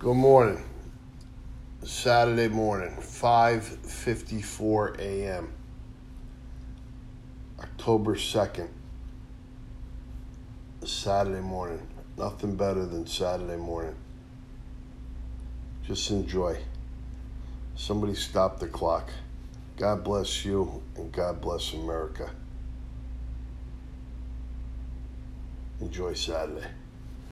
Good morning. Saturday morning, 5:54 a.m. October 2nd. Saturday morning. Nothing better than Saturday morning. Just enjoy. Somebody stop the clock. God bless you and God bless America. Enjoy Saturday.